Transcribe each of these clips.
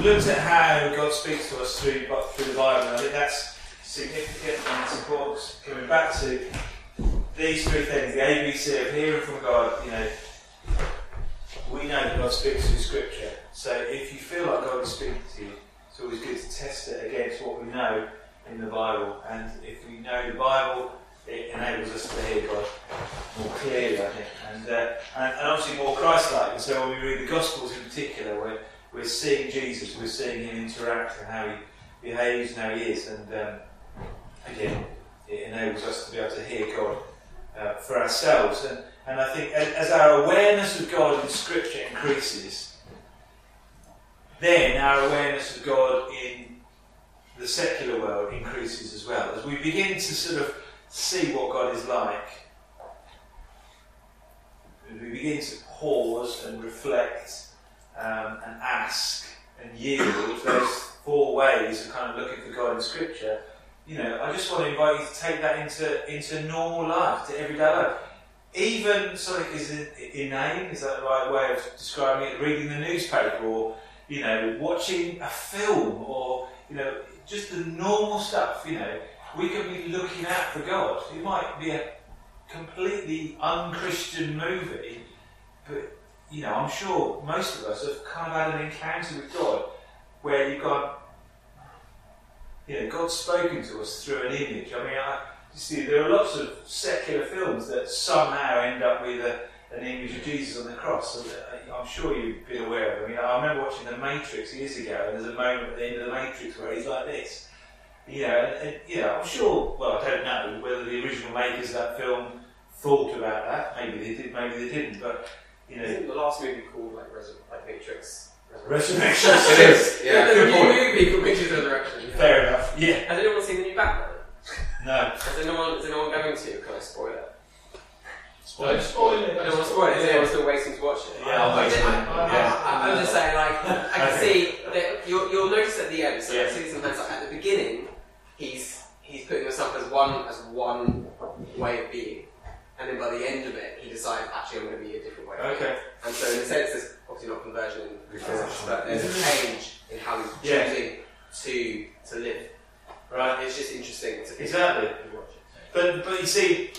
looked at how God speaks to us through, through the Bible, and I think that's significant and it's important. Coming back to these three things, the ABC of hearing from God, you know, we know that God speaks through Scripture. So if you feel like God is speaking to you, it's always good to test it against what we know in the Bible. And if we know the Bible, it enables us to hear God more clearly, I think, and, uh, and, and, obviously more Christ-like. And so when we read the Gospels in particular, we're, we're seeing Jesus, we're seeing Him interact and how He behaves and how He is. And um, again, it enables us to be able to hear God uh, for ourselves. And, and I think as, as our awareness of God in Scripture increases, then our awareness of God in the secular world increases as well. As we begin to sort of see what God is like, as we begin to pause and reflect um, and ask and yield, those four ways of kind of looking for God in Scripture, you know, I just want to invite you to take that into, into normal life, to everyday life. Even something is inane, is that the right way of describing it? Reading the newspaper or, you know, watching a film or, you know, just the normal stuff, you know, we can be looking out for God. It might be a completely unchristian movie, but you know, I'm sure most of us have kind of had an encounter with God where you've got, you know, God's spoken to us through an image. I mean, I, you see, there are lots of secular films that somehow end up with a, an image of Jesus on the cross. So uh, I'm sure you've been aware of. I mean, I remember watching The Matrix years ago, and there's a moment at the end of The Matrix where he's like this you know, and, and, you know, I'm sure. Well, I don't know whether the original makers of that film thought about that. Maybe they did. Maybe they didn't. But you know, Isn't the last movie called like, Res- like Matrix? Resurrection. it is. Yeah. Good the point. new movie called Matrix Resurrection. Yeah. Fair enough. Yeah. Has anyone seen the new Batman? No. Is anyone, is anyone going to? Can I spoil it? Spoiler. Spoil it. I don't want to spoil it. Is Yeah. anyone still waiting to watch it? Yeah, I'll wait. Uh-huh. Yeah. I, I'm just saying, like, I can Okay. see that you'll, you'll notice at the end. So Yeah. see some hands up. At the beginning, he's he's putting himself as one as one way of being, and then by the end of it, he decides actually I'm going to be a different way. Okay. And so in a sense, there's obviously not conversion in Conversion. but there's a change in how he's Yeah. choosing to to live. Right. It's just interesting to Exactly. to watch it. But but you see,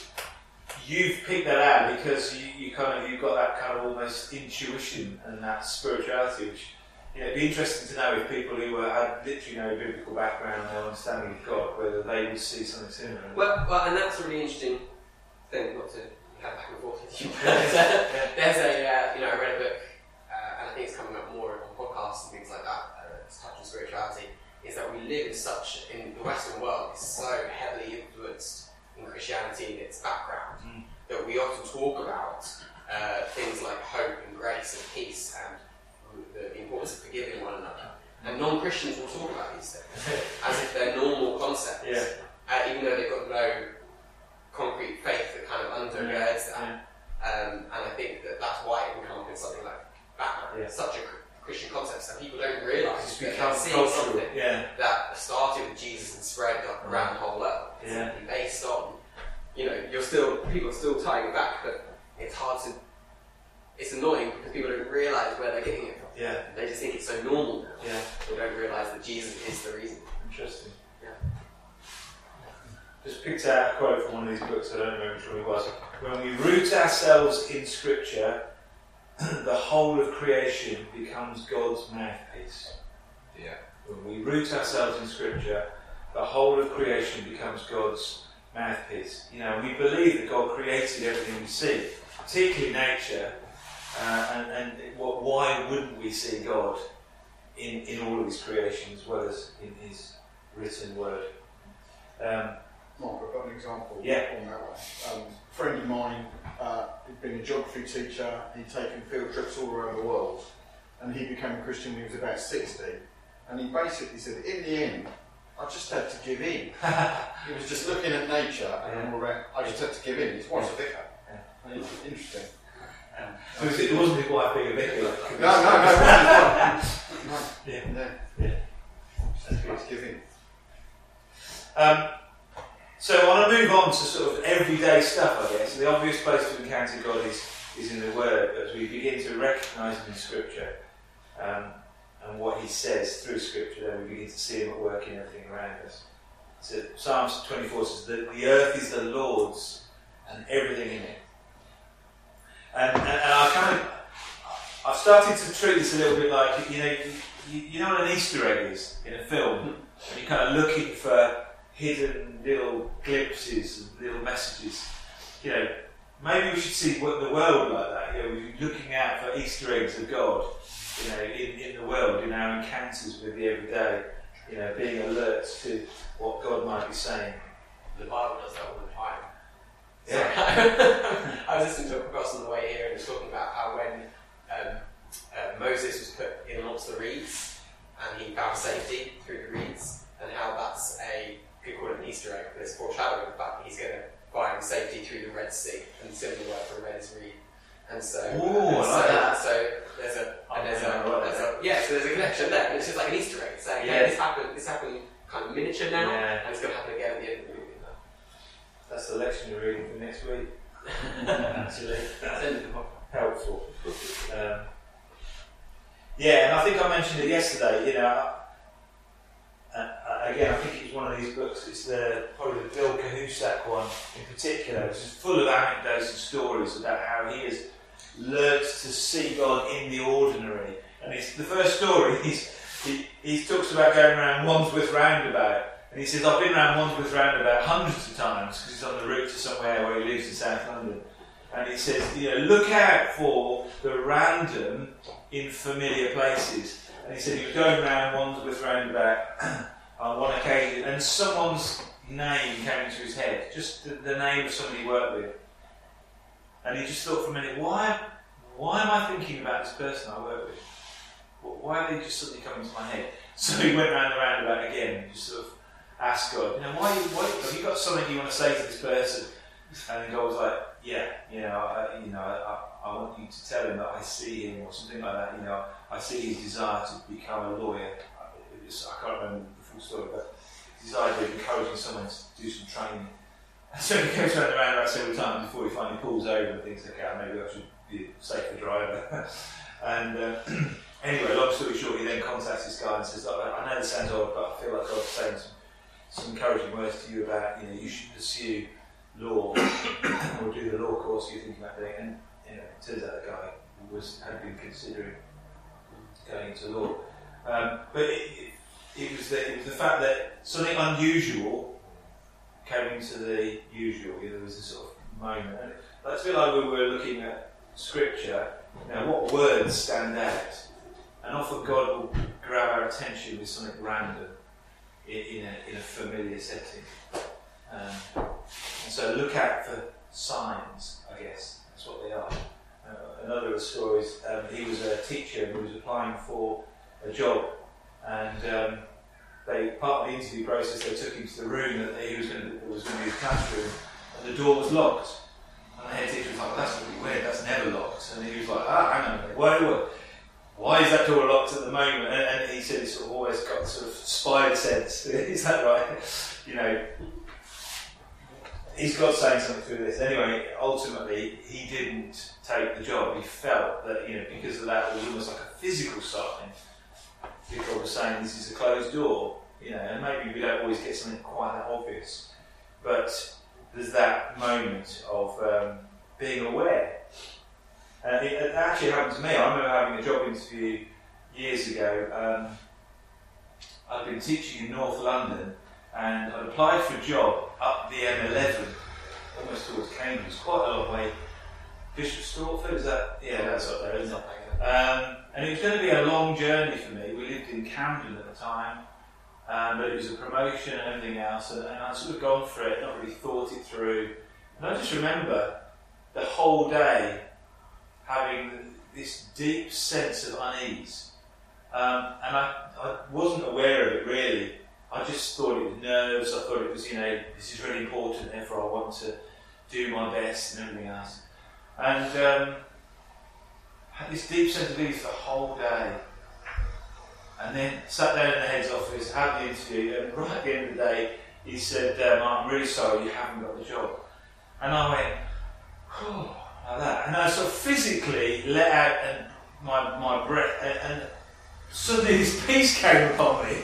you've picked that out because you, you kind of you've got that kind of almost intuition and that spirituality, which you know, it'd be interesting to know if people who uh, had literally no biblical background and no understanding of God, whether they would see something similar. Well, well, and that's a really interesting thing. Not to have back and forth with you. There's a, there's a uh, you know, I read a book, uh, and I think it's coming up more on podcasts and things like that. Uh, it's touching spirituality. Is that we live in such in the Western world is so heavily influenced in Christianity and its background Mm. that we often talk about uh, things like hope and grace and peace and the, the importance of forgiving one another. And non-Christians will talk about these things as if they're normal concepts Yeah. uh, even though they've got no concrete faith that kind of undergirds that. Yeah. Um, and I think that that's why it can come up in something like Batman. Yeah. Such a Christian concept that people don't realise It's become cultural. something Yeah. that started with Jesus and spread up mm. around the whole world. It's Yeah. based on, you know, you're still people are still tying it back, but it's hard to. It's annoying because people don't realise where they're getting it from. Yeah. They just think it's so normal now. Yeah. They don't realise that Jesus is the reason. Interesting. Yeah. Just picked out a quote from one of these books, I don't remember which one it was. When we root ourselves in Scripture, the whole of creation becomes God's mouthpiece. Yeah. When we root ourselves in Scripture, the whole of creation becomes God's mouthpiece. You know, we believe that God created everything we see, particularly nature, uh, and, and what, why wouldn't we see God in, in all of His creation as well as in His written word? Um, Mark, I've got an example Yeah. on that one. Um, a friend of mine uh, had been a geography teacher, he'd taken field trips all around the world, and he became a Christian when he was about 60. And he basically said, in the end, I just had to give in. he was just looking at nature, and all around, I just had to give in. His wife's a vicar. Yeah. It's interesting. so it wasn't his wife being a vicar. No, no, no. no, no. Yeah. no. Yeah. Had to give. Um, so I want to move on to sort of everyday stuff, I guess. The obvious place to encounter God is, is in the Word, but as we begin to recognise Him in Scripture, um, and what He says through Scripture, then we begin to see Him at work in everything around us. So Psalms 24 says that the earth is the Lord's and everything in it. And, and, and I kind of, I've started to treat this a little bit like, you know, you, you know what an Easter egg is in a film? And you're kind of looking for hidden little glimpses and little messages. You know, maybe we should see what the world like that. You know, we're looking out for Easter eggs of God, you know, in, in the world, in our encounters with the everyday, you know, being alert to what God might be saying. The Bible does that all the time. Yeah. I was listening to a podcast on the way here and it was talking about how when um, uh, Moses was put in amongst the reeds and he found safety through the reeds and how that's a, Easter egg, it's foreshadowing the fact that he's going to find safety through the Red Sea and similar word for red is reed. And so, Ooh, and I like so, that. so there's a, and there's a, like there's a, yeah, so there's a connection there. It's just like an Easter egg saying, Yeah. this happened, this happened kind of miniature now, Yeah. and it's going to happen again at the end of the movie. That's the lectionary reading for next week. Actually, That's the end of the podcast. helpful. Um, yeah, and I think I mentioned it yesterday. You know, uh, uh, again, I think one of these books. It's the probably the Bill Cahusac one in particular. It's just full of anecdotes and stories about how he has learnt to see God in the ordinary. And it's the first story. He's, he, he talks about going around Wandsworth Roundabout. And he says, I've been around Wandsworth Roundabout hundreds of times because he's on the route to somewhere where he lives in South London. And he says, you know, look out for the random in familiar places. And he said he was going around Wandsworth Roundabout on one occasion and someone's name came into his head, just the, the name of somebody he worked with. And he just thought for a minute, why, why am I thinking about this person I work with? Why are they just suddenly coming to my head? So he went round the roundabout again and just sort of asked God, you know, why, why have you got something you want to say to this person? And God was like, yeah, you know, I, you know, I, I want you to tell him that I see him or something like that. You know, I see his desire to become a lawyer. I, I can't remember full story, but his idea of encouraging someone to do some training. And so he goes around the roundabout several times before he finally pulls over and thinks, okay, maybe I should be a safer driver. and uh, anyway, long story short, he then contacts this guy and says, "Look, I I know this sounds odd, but I feel like God's saying some, some encouraging words to you about, you know, you should pursue law or do the law course you're thinking about doing. And you know, it turns out the guy was had been considering going into law. Um, but it, it, it was the, it was the fact that something unusual came into the usual. You know, there was a sort of moment. That's a bit like we were looking at scripture. Now, what words stand out? And often God will grab our attention with something random in, in, a, in a familiar setting. Um, and so look out for signs, I guess. That's what they are. Uh, another of stories, um, he was a teacher who was applying for a job. And um, they part of the interview process, they took him to the room that he was going to, was going to be his classroom, and the door was locked. And the head teacher was like, that's really weird, that's never locked. And he was like, ah, hang on a minute, why, why, why is that door locked at the moment? And, and he said he's sort of always got sort of spider sense. is that right? You know, he's got saying something through this. Anyway, ultimately, he didn't take the job. He felt that, you know, because of that, it was almost like a physical sign. People were saying this is a closed door, you know, and maybe we don't always get something quite that obvious. But there's that moment of um, being aware. And it, it actually happened to me. I remember having a job interview years ago. Um, I'd been teaching in North London and I'd applied for a job up the M11, almost towards Cambridge, quite a long way. Bishop Stortford, is that? Yeah, that's up there, isn't it? Um, and it was going to be a long journey for me. We lived in Camden at the time, um, but it was a promotion and everything else, and, and I'd sort of gone for it, not really thought it through. And I just remember the whole day having this deep sense of unease. Um, and I, I wasn't aware of it really. I just thought it was nerves. I thought it was, you know, this is really important, therefore I want to do my best and everything else. And um, had this deep sense of ease the whole day. And then sat down in the head's office, had the interview, and right at the end of the day, he said, um, I'm really sorry you haven't got the job. And I went, oh, like that. And I sort of physically let out and my, my breath, and, and suddenly this peace came upon me,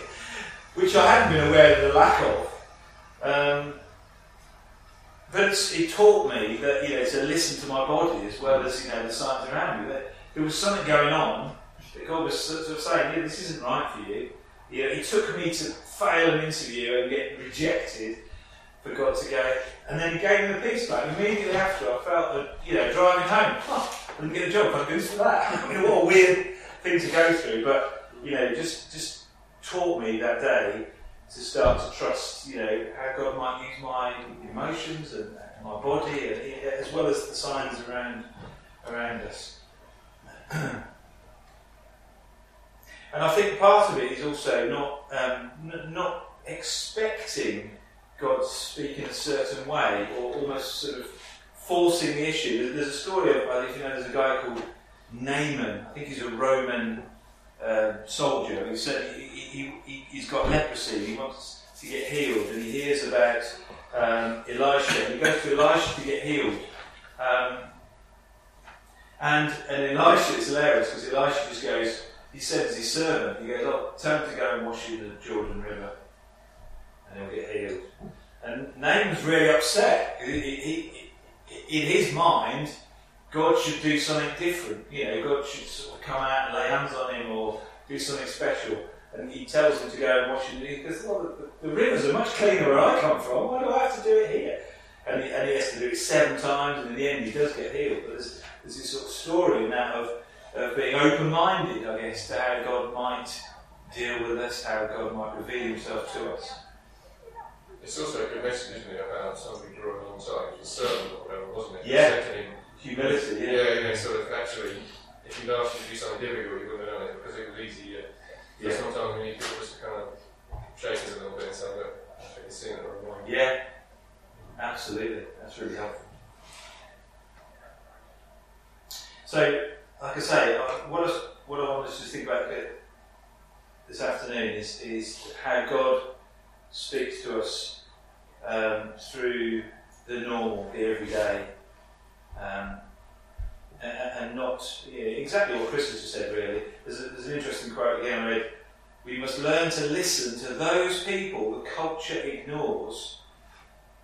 which I hadn't been aware of the lack of. Um, but it taught me that you know to listen to my body as well as you know the signs around me. That there was something going on God was sort of saying, "Yeah, this isn't right for you." You know, He took me to fail an interview and get rejected for God to go, and then He gave me the peace back. Immediately after, I felt that you know driving home, oh, I didn't get a job. I do this for that. I mean, what a weird thing to go through, but you know, just just taught me that day to start to trust, you know, how God might use my emotions and, and my body, and, as well as the signs around around us. and I think part of it is also not um, n- not expecting God to speak in a certain way, or almost sort of forcing the issue. There's a story of, I think you know, there's a guy called Naaman. I think he's a Roman uh, soldier. He said he, he, he's got leprosy. He wants to get healed, and he hears about um, Elisha. He goes to Elisha to get healed. Um, and, and Elisha, it's hilarious because Elisha just goes, he sends his servant, he goes, oh, tell him to go and wash you in the Jordan River, and he'll get healed. And Naaman's really upset. He, he, in his mind, God should do something different. You know, God should sort of come out and lay hands on him or do something special. And he tells him to go and wash it. He goes, well, the, the, rivers are much cleaner where I come from. Why do I have to do it here? And he, and he has to do it seven times, and in the end, he does get healed. But there's, there's this sort of story now of, of being open minded, I guess, to how God might deal with us, how God might reveal himself to us. It's also a good message, isn't it, about somebody growing alongside. Was servant or whatever, wasn't it? Yeah. Humility, yeah. Yeah, yeah, sort of actually, if you'd asked you to do something difficult, you wouldn't have done it because it was easy. Yeah. So Yeah. sometimes we need people just to kind of shake us a little bit and say, look, you've seen it or wrong. Yeah, absolutely. That's really helpful. So, like I say, I- what, I, what I want us to think about th- this afternoon is, is how God speaks to us um, through the normal, the everyday, um, and, and not yeah, exactly what Chris has just said, really. There's, a, there's an interesting quote again I read. We must learn to listen to those people the culture ignores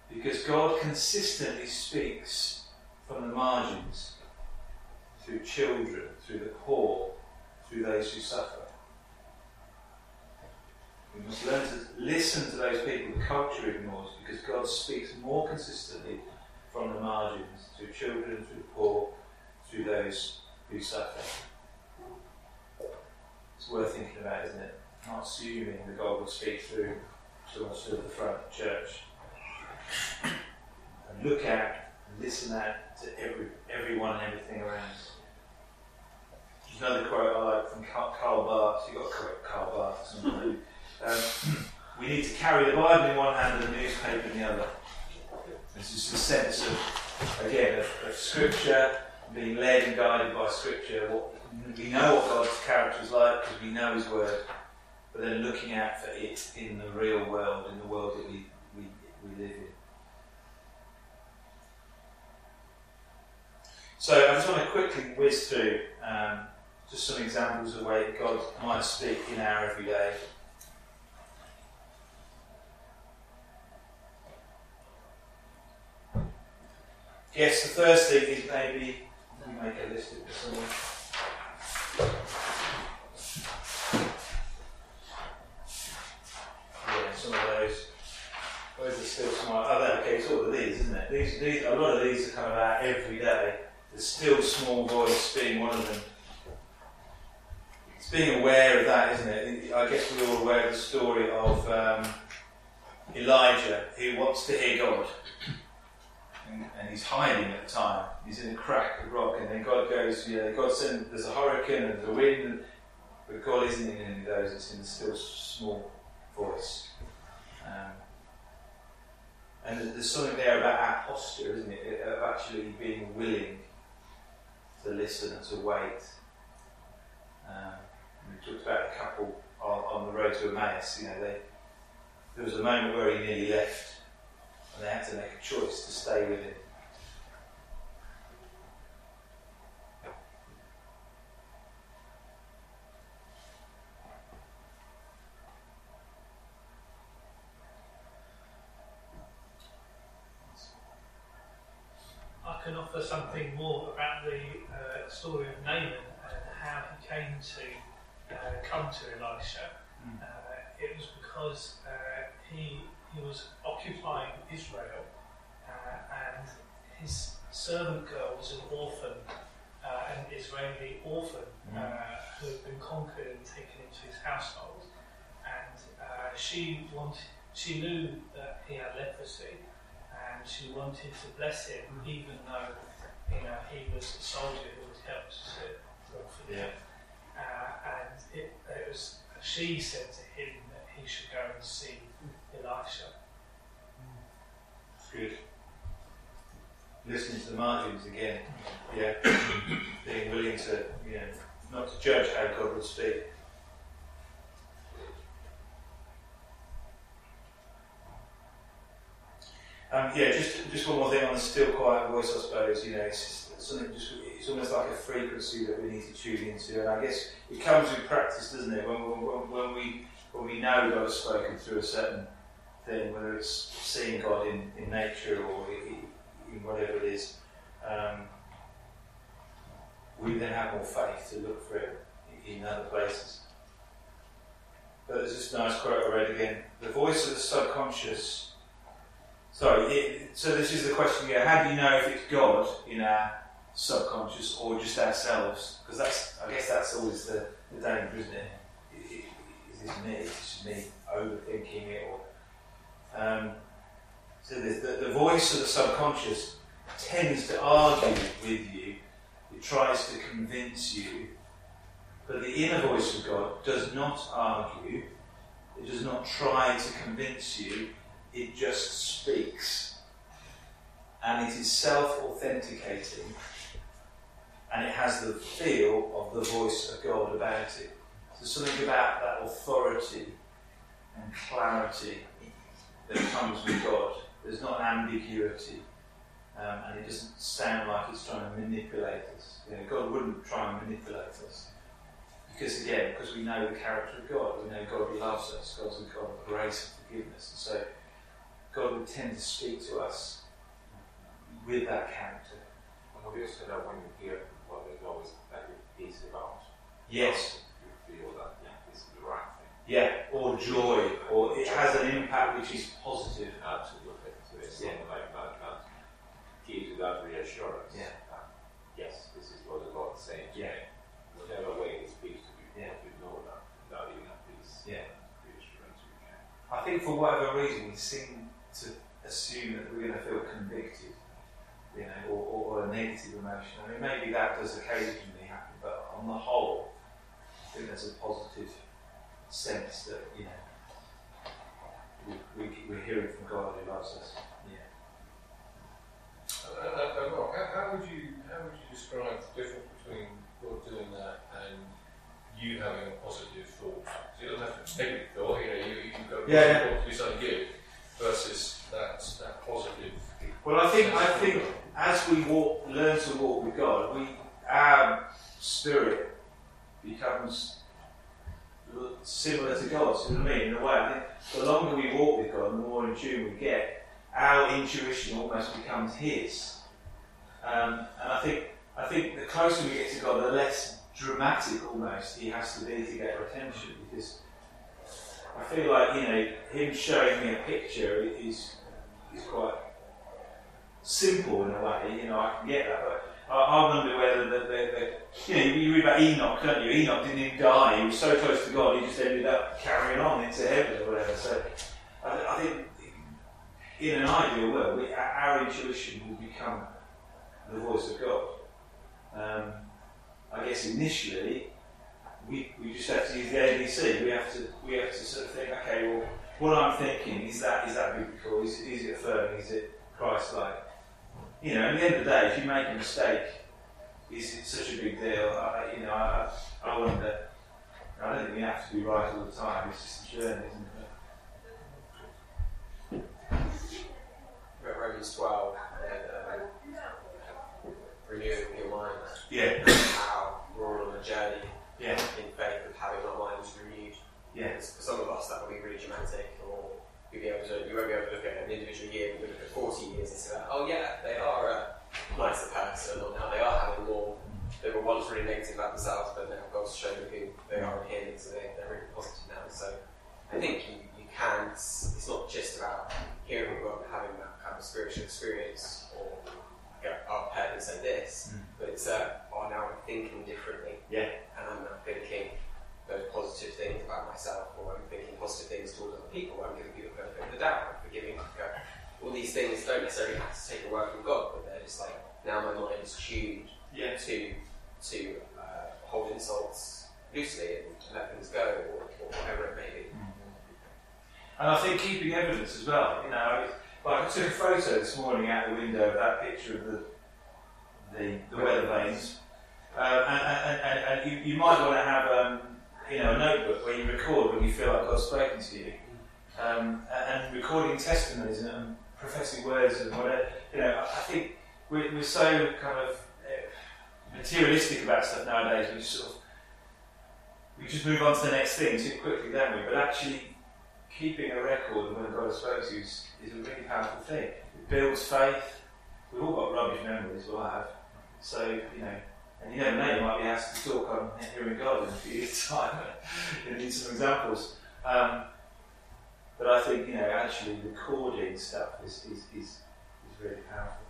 because God consistently speaks from the margins, through children, through the poor, through those who suffer. We must learn to listen to those people the culture ignores because God speaks more consistently from the margins, through children, through the poor, through those who suffer. It's worth thinking about, isn't it? Not assuming that God will speak through to stood at the front of the church and look out and listen out to every, everyone and everything around. There's another quote I like from Karl Barth. You've got to quote Karl Barth. Um, we need to carry the Bible in one hand and the newspaper in the other. This is the sense of, again, of, of Scripture, being led and guided by Scripture. What, we know what God's character is like because we know His Word, but then looking out for it in the real world, in the world that we, we, we live in. So I just want to quickly whiz through um, just some examples of way God might speak in our everyday. Yes, the first thing is maybe we make a list of some. Yeah, some of those. Those are still small. Oh, that- okay, it's all of these, isn't it? These, these, a lot of these are coming out every day. The still small voice being one of them. It's being aware of that, isn't it? I guess we're all aware of the story of um, Elijah who wants to hear God. And, he's hiding at the time. He's in a crack of rock, and then God goes, yeah, God sends, there's a hurricane and there's a wind, but God isn't in any of those, it's in the still small voice. Um, and there's- something there about our posture, isn't it? Of actually being willing to listen and to wait. Um, we talked about a couple on, on the road to Emmaus. You know, they, there was a moment where he nearly left, and they had to make a choice to stay with him. Something more about the uh, story of Naaman and how he came to uh, come to Elisha. Mm. Uh, it was because uh, he he was occupying Israel, uh, and his servant girl was an orphan, uh, an Israeli orphan Mm. uh, who had been conquered and taken into his household, and uh, she wanted. She knew that he had leprosy, and she wanted to bless him, even though you know he was a soldier who had helped to war for them. Yeah. Uh, and it, it was she said to him that he should go and see Elisha. Good. Listening to the margins again. Yeah. Being willing to, you know, not to judge how God would speak. Um, yeah, just just one more thing on the still quiet voice, I suppose. You know, it's something just it's almost like a frequency that we need to tune into, and I guess it comes with practice, doesn't it? When, when, when we when we know God has spoken through a certain thing, whether it's seeing God in, in nature or in, whatever it is, um, we then have more faith to look for it in other places. But there's this nice quote I read again: "The voice of the subconscious." Sorry, it, so this is the question: Yeah, how do you know if it's God in our subconscious or just ourselves? Because that's, I guess, that's always the, the danger, isn't it? I- i- Is this me? Is this me overthinking it, or um, so the, the voice of the subconscious tends to argue with you. It tries to convince you, but the inner voice of God does not argue. It does not try to convince you. It just speaks, and it is self-authenticating, and it has the feel of the voice of God about it. There's something about that authority and clarity that comes with God. There's not an ambiguity, um, and it doesn't sound like it's trying to manipulate us. You know, God wouldn't try and manipulate us. Because again, because we know the character of God, we know God loves us, God's a God of grace and forgiveness. And so God would tend to speak to us with that character. And obviously that when you hear what there's always that you peace about, Yes, you feel that yeah, this is the right thing. yeah, or joy, or it has an impact which is positive. Absolutely. So it's Yeah. something like that, that key to that reassurance. Yeah. That, yes, this is what the Lord is saying Yeah. Whatever way He speaks to you, Yeah. you know that without even a peace. Yeah. Reassurance you can. I think for whatever reason we seem to assume that we're going to feel convicted, you know, or, or, or a negative emotion. I mean, maybe that does occasionally happen, but on the whole, I think there's a positive sense that, you know, we, we, we're hearing from God who loves us. Yeah. Uh, uh, uh, Mark, how, how would you how would you describe the difference between God doing that and you having a positive thought? So you don't have to negative thought. You know, you, you can go Yeah, yeah. thought to be something good versus that that positive. Well, I think I think as we walk, learn to walk with God, we our spirit becomes similar to God's. You know what I mean? In a way, I think the longer we walk with God, the more in tune we get. Our intuition almost becomes His, um, and I think I think the closer we get to God, the less dramatic almost He has to be to get our attention because. I feel like you know him showing me a picture is is quite simple in a way. You know, I can get that, but I, I wonder whether the, the, the you know you read about Enoch, don't you? Enoch didn't even die; he was so close to God, he just ended up carrying on into heaven or whatever. So I, I think in an ideal world, we, our- intuition will become the voice of God. Um, I guess initially. We, we just have to use the ABC. We have to we have to sort of think, okay, well, what I'm thinking is that is that biblical? Is, is it affirming? Is it Christ-like? You know, at the end of the day, if you make a mistake, is it such a big deal? I, you know, I, I wonder. I don't think we have to be right all the time. It's just a journey, isn't it? Romans 12, and, um, renewing your mind, Yeah, how we're all on a journey yeah, in faith of having our minds yeah, For some of us, that will be really dramatic, or you'll be able to, you won't be able to look at an individual year, but you look at 40 years and say, oh yeah, they are a once really negative about themselves, but now God's shown them who they are in Him, so they, they're really positive now. So I think you, you can, it's, not just about hearing from God and having that kind of spiritual experience, or like, I've heard him say this, Mm. but it's, uh, oh, now I'm thinking differently. Yeah. And I'm now thinking those positive things about myself, or I'm thinking positive things towards other people, or I'm giving people the benefit of the doubt, I'm forgiving. uh, All these things don't necessarily have to take a word from God, but they're just like, now my mind is tuned Yeah. to to uh, hold insults loosely and let things go, or, or whatever it may be. And I think keeping evidence as well. You know, like I took a photo this morning out the window of that picture of the the, the weather vanes, uh, and, and, and, and you, you might want to have um, you know a notebook where you record when you feel like God's spoken to you, um, and, recording testimonies and, prophetic words and whatever. You know, I, think we're, we're so kind of uh, materialistic about stuff nowadays. We just sort of we just move on to the next thing too quickly, don't we? But actually keeping a record of when God has spoken to you is, is a really powerful thing. It builds faith. We've all got rubbish memories, well have. So, you know, and you never know, you might be asked to talk on hearing God in a few years' time. you need some examples. Um, but I think, you know, actually recording stuff is, is, is, is really powerful.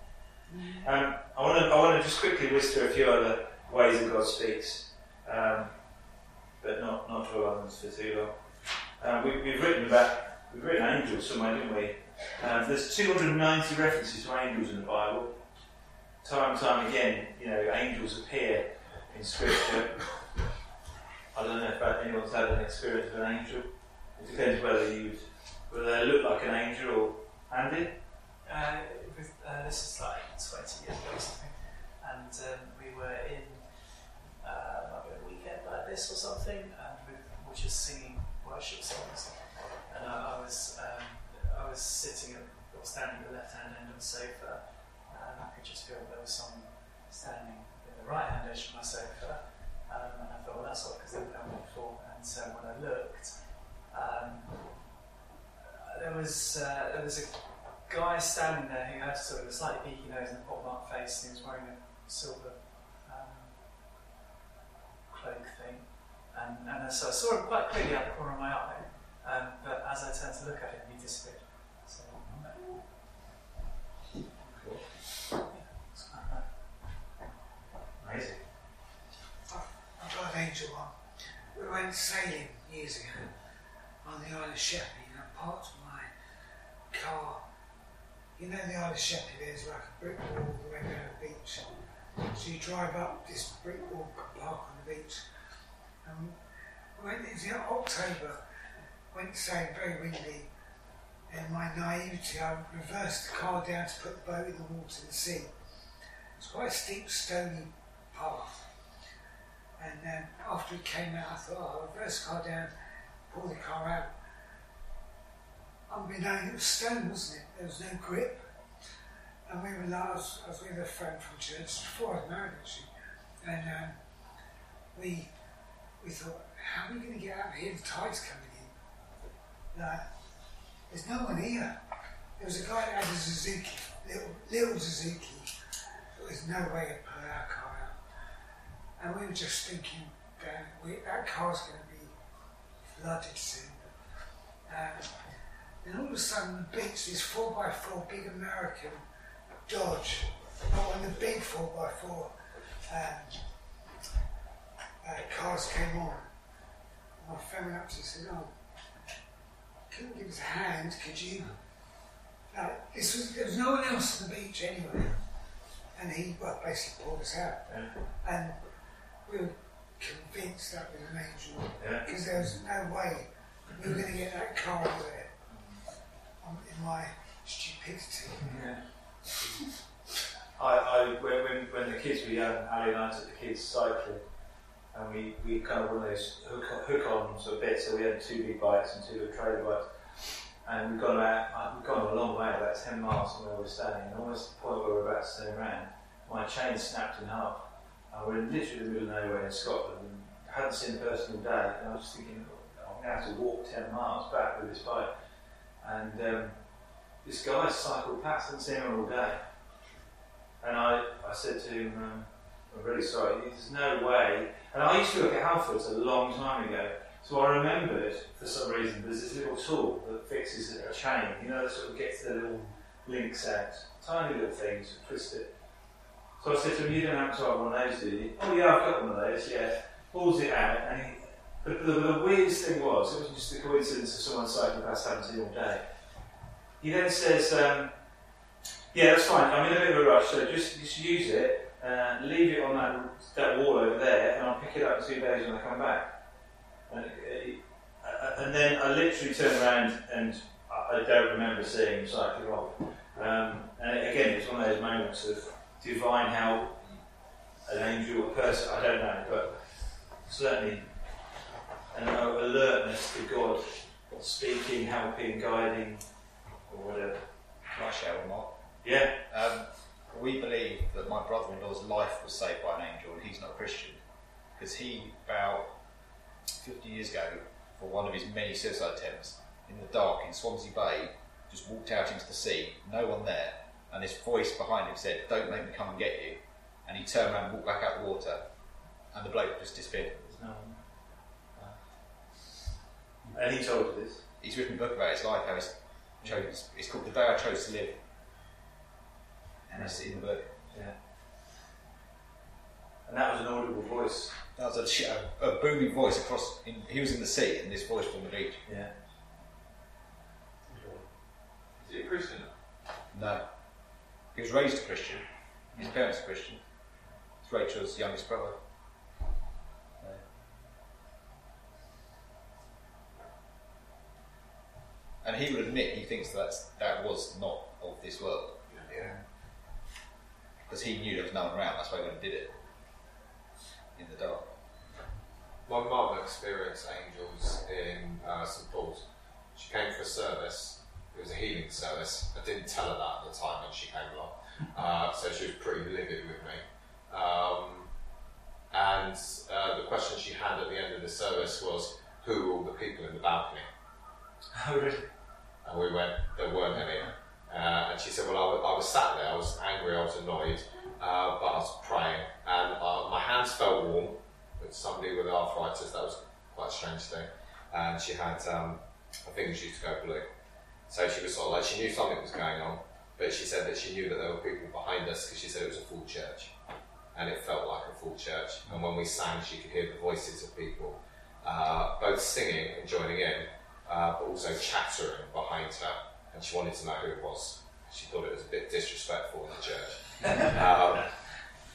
Um, I want to I want to just quickly list through a few other ways that God speaks, um, but not not dwell on them for too long. Um, we, we've written about we've written angels somewhere, didn't we? Um, there's 290 references to angels in the Bible. Time and time again, you know, angels appear in Scripture. I don't know if anyone's had an experience with an angel. It depends whether you whether they look like an angel or Andy. Uh, with, uh, this is like 20 years ago something, and um, we were in uh, a weekend like this or something, and we were just singing worship songs. And I, I was um, I was sitting or standing at the left hand end of the sofa, I just feel there was someone standing in the right hand edge of my sofa. Um, and I thought, well, that's odd because they've done it before. And so when I looked, um, there was uh, there was a guy standing there who had sort of a slightly beaky nose and a pockmarked face, and he was wearing a silver um, cloak thing. And, and so I saw him quite clearly out the corner of my eye, um, but as I turned to look at him, he disappeared. So, yeah, it's quite Amazing. I've got an angel one. We went sailing years ago on the Isle of Sheppey and I parked my car. You know the Isle of Sheppey, there's like a brick wall all the way down the beach. So you drive up this brick wall, park on the beach. And it was in October, went sailing, very windy. And my naivety, I reversed the car down to put the boat in the water in the sea. It's quite a steep, stony path. And then after it came out, I thought, oh, I'll reverse car down, pull the car out. Unbeknown, it was stone, wasn't it? There was no grip. And we were like, I was, with a friend from church before I married actually. And um, we we thought, how are we going to get out of here? The tide's coming in. Like, there's no one here. There was a guy that had a Suzuki, little, little Suzuki. There was no way to pull our car. And we were just thinking, that we, that car's going to be flooded soon. Um, and all of a sudden, the beach, this 4x4 big American Dodge, not one of the big 4x4 um, uh, cars came on. My friend went up to and said, Oh, can you give us a hand? Could you? Now, this was, there was no one else on the beach anyway. And he, well, basically pulled us out. And were convinced that was an angel Yeah. because there was no way we were going to get that car out there. Um, in my stupidity. Yeah. I, I when, when, when the kids were young, Ali and I took the kids cycling, and we, we kind of one of those hook, hook on sort of bits. So we had two big bikes and two little trailer bikes, and we've gone about uh, we've gone a long way, about ten miles from where we're standing, and almost the point where we're about to turn around, my chain snapped in half. And we're in literally the middle of nowhere in Scotland, and hadn't seen a person all day, and I was thinking, "Oh, I'm going to have to walk ten miles back with this bike, and um, this guy cycled past, hadn't seen him all day. And I, I said to him, um, I'm really sorry. There's no way. And I used to work at Halfords a long time ago, so I remembered for some reason there's this little tool that fixes a chain. You know, that sort of gets the little links out, tiny little things, twist it. So I said to him, "You don't have to have one of those, do you?" Oh yeah, I've got one of those. Yeah, pulls it out, and he. But the, the weirdest thing was, it wasn't just a coincidence of someone cycling past Hampton all day. He then says, um, "Yeah, that's fine. I'm in a bit of a rush, so just just use it, uh, leave it on that that wall over there, and I'll pick it up in two days when I come back." And, uh, uh, and then I literally turned around and I, I don't remember seeing cycling off. Um, and again, it's one of those moments of divine help, an angel, a person, I don't know, but certainly an alertness to God speaking, helping, guiding, or whatever. Can I share one more? Yeah, Um, we believe that my brother-in-law's life was saved by an angel, and he's not a Christian because he, about 50 years ago, for one of his many suicide attempts, in the dark in Swansea Bay, just walked out into the sea, no one there, and this voice behind him said, "Don't make me come and get you," and he turned around and walked back out the water, and the bloke just disappeared. no. Ah. And he told you this. He's written a book about his life, how he's chose. It's called "The Day I Chose to Live," and it's in the book. Yeah. And that was an audible voice. That was a, a, a booming voice across. In, he was in the sea, and this voice from the beach. Yeah. Is he a Christian? No, he was raised a Christian. His parents are Christian. It's Rachel's youngest brother. And he would admit he thinks that's that was not of this world. Yeah. Because he knew there was no one around. That's why he went and did it in the dark. My mother experienced angels in uh, St Paul's. She came for a service. It was a healing service. I didn't tell her that at the time when she came along, uh, so she was pretty livid with me. Um, and uh, the question she had at the end of the service was, "Who were all the people in the balcony?" Oh, really? And we went, there weren't any. Uh, and she said, well, I was sat there, I was angry, I was annoyed, uh, but I was praying, and uh, my hands felt warm. With somebody with arthritis, that was quite a strange thing. And she had, um, her fingers used to go blue. So she was sort of like, she knew something was going on, but she said that she knew that there were people behind us because she said it was a full church. And it felt like a full church. And when we sang, she could hear the voices of people, uh, both singing and joining in, uh, but also chattering behind her, and she wanted to know who it was. She thought it was a bit disrespectful in the church. um,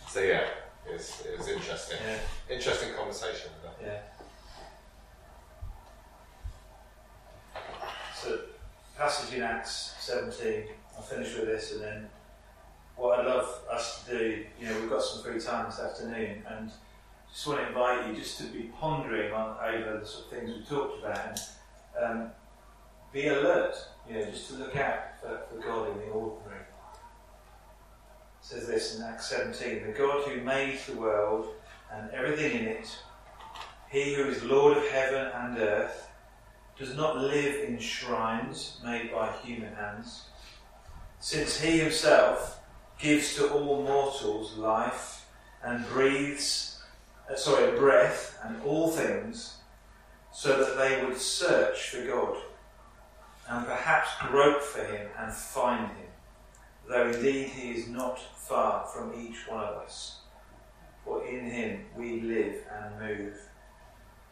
so yeah, it was, it was interesting. Yeah. Interesting conversation with her. Yeah. So, passage in Acts 17, I'll finish with this and then what I'd love us to do, you know, we've got some free time this afternoon and just want to invite you just to be pondering on over the sort of things we talked about and um, be alert, you know, just to look out for, for God in the ordinary. It says this in Acts 17 The God who made the world and everything in it he who is Lord of heaven and earth does not live in shrines made by human hands, since he himself gives to all mortals life and breathes, uh, sorry, breath and all things, so that they would search for God and perhaps grope for him and find him, though indeed he is not far from each one of us. For in him we live and move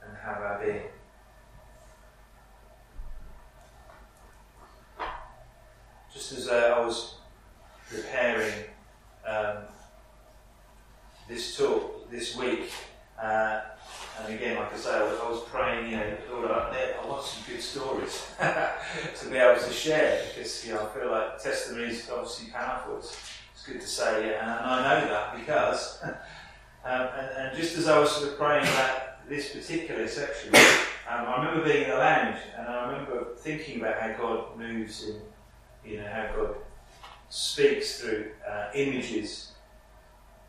and have our being. Just as uh, I was preparing um, this talk this week, uh, and again, like I say, I was, I was praying, you know, Lord, I, I want some good stories to be able to share because, you know, I feel like testimony is obviously powerful. It's, it's good to say, and I know that because, um, and, and just as I was sort of praying about this particular section, um, I remember being in the lounge and I remember thinking about how God moves in, you know, how God speaks through uh, images,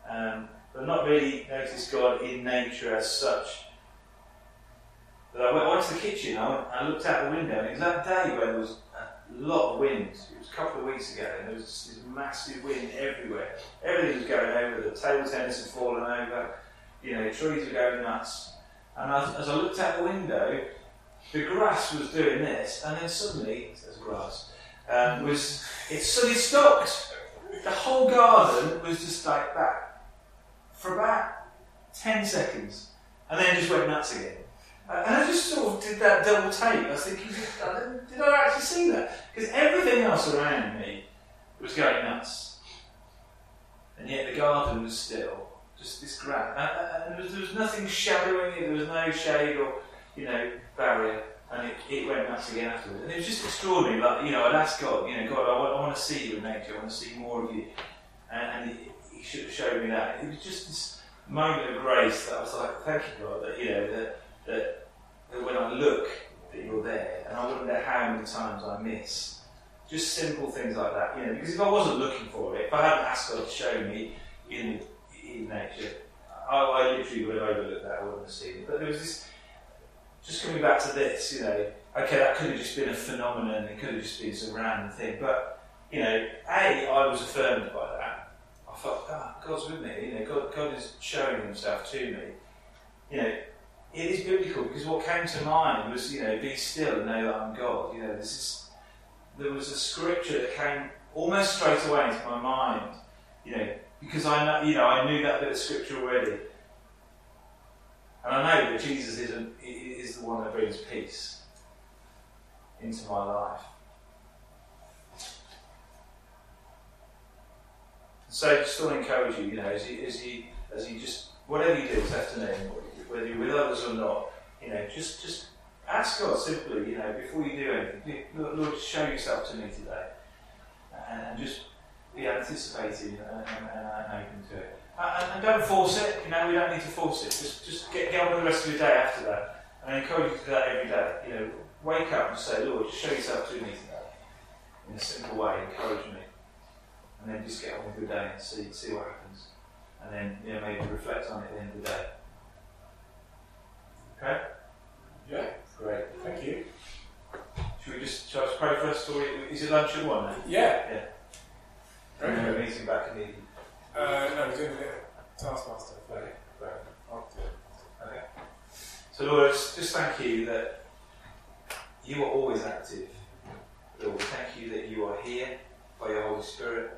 um, but not really notice God in nature as such. But I went, I went to the kitchen, I, went, I looked out the window, and it was that day when there was a lot of wind. It was a couple of weeks ago, and there was this massive wind everywhere. Everything was going over. The table tennis had fallen over. You know, trees were going nuts. And as, as I looked out the window, the grass was doing this, and then suddenly, there's grass, um, was it suddenly stopped. The whole garden was just like that for about ten seconds, and then just went nuts again. Uh, And I just sort of did that double take. I was thinking, did I actually see that? Because everything else around me was going nuts, and yet the garden was still just this grass, and, and there, was, there was nothing shadowing it. There was no shade or you know barrier, and it, it went nuts again afterwards. And it was just extraordinary. Like you know, I'd ask God, you know, God, I want, I want to see you in nature. I want to see more of you, and, and he, he should have showed me that. It was just this moment of grace that I was like, thank you, God, that you know that that, that when I look, that you're there, and I wonder how many times I miss. Just simple things like that, you know. Because if I wasn't looking for it, if I hadn't asked God to show me in in nature, I, I literally would have overlooked that. I wouldn't have seen it. But there was this. Just coming back to this, you know. Okay, that could have just been a phenomenon. It could have just been some random thing. But you know, a I was affirmed by that. I thought, ah, God's with me. You know, God, God is showing Himself to me. You know, it is biblical because what came to mind was, you know, be still and know that I'm God. You know, this is there was a scripture that came almost straight away into my mind. You know, because I know, you know, I knew that bit of scripture already, and I know that Jesus is, a, is the one that brings peace into my life. So, just want to encourage you, you know, as you, as you, as you just whatever you do this afternoon, whether you're with others or not, you know, just just ask God simply, you know, before you do anything, Lord, show yourself to me today, and, and just be anticipating and, and, and open to it. And, and don't force it. You know, we don't need to force it. Just just get, get on with the rest of your day after that, and I encourage you to do that every day. You know, wake up and say, Lord, just show yourself to me today in a simple way. Encourage me, and then just get on with your day and see see what happens, and then you know maybe reflect on it at the end of the day. Okay. Yeah, Great. thank you. Should we just shall I just pray first, or is it lunch at one? Then? Yeah. Yeah. Very We're meeting back in the evening. Uh, no, doing Taskmaster. Okay. I'll do it. Okay. So Lord, just just thank you that you are always active. Lord, thank you that you are here by your Holy Spirit.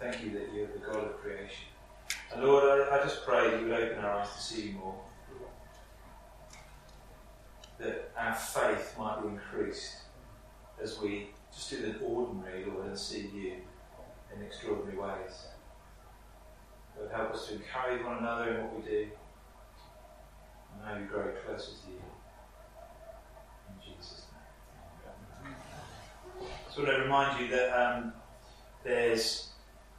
Thank you that you're the God of creation. And Lord, I, I just pray that you would open our eyes to see you more. That our faith might be increased as we just do the ordinary, Lord, and see you in extraordinary ways. Lord, help us to encourage one another in what we do and how you grow closer to you. In Jesus' name. So I want to remind you that um, there's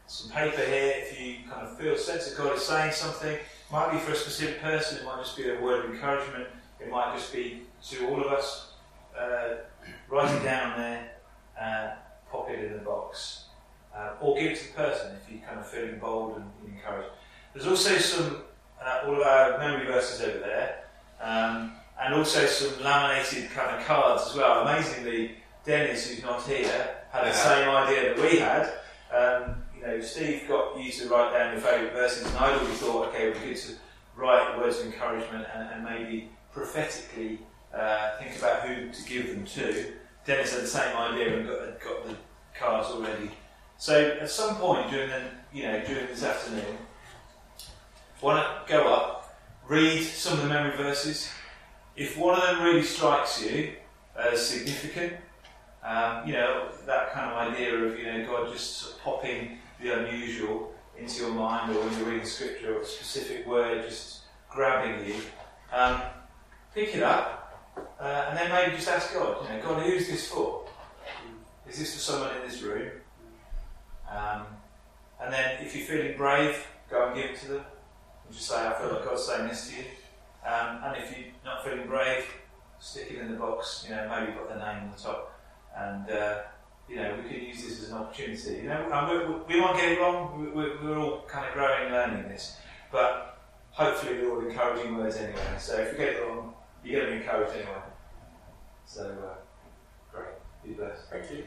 some paper here. If you kind of feel sense that God is saying something, it might be for a specific person, it might just be a word of encouragement, it might just be to all of us. Uh, write it down there, uh, pop it in the box, uh, or give it to the person if you're kind of feeling bold and encouraged. There's also some uh, all of our memory verses over there, um, and also some laminated kind of cards as well. Amazingly, Dennis, who's not here, had the Yeah. same idea that we had. Um, you know, Steve got you to write down your favourite verses, and I'd already thought, okay, good to write words of encouragement and, and maybe prophetically uh, think about who to give them to. Dennis had the same idea and got, got the cards already. So at some point during the, you know, during this afternoon, want to go up, read some of the memory verses. If one of them really strikes you as significant, um, you know, that kind of idea of, you know, God just sort of popping the unusual into your mind or when you're reading scripture or a specific word just grabbing you, um, pick it up uh, and then maybe just ask God, you know, God, who's this for? Is this for someone in this room? Um, and then if you're feeling brave, go and give it to them. And just say, I feel like God's saying this to you. Um, and if you're not feeling brave, stick it in the box. You know, maybe put their name on the top. And, uh, you know, we could use this as an opportunity. You know, and we, we, we might get it wrong. We, we, we're all kind of growing and learning this. But hopefully they're all encouraging words anyway. So if you get it wrong, you're going to be encouraged anyway. So, uh, great. Be blessed. Thank you.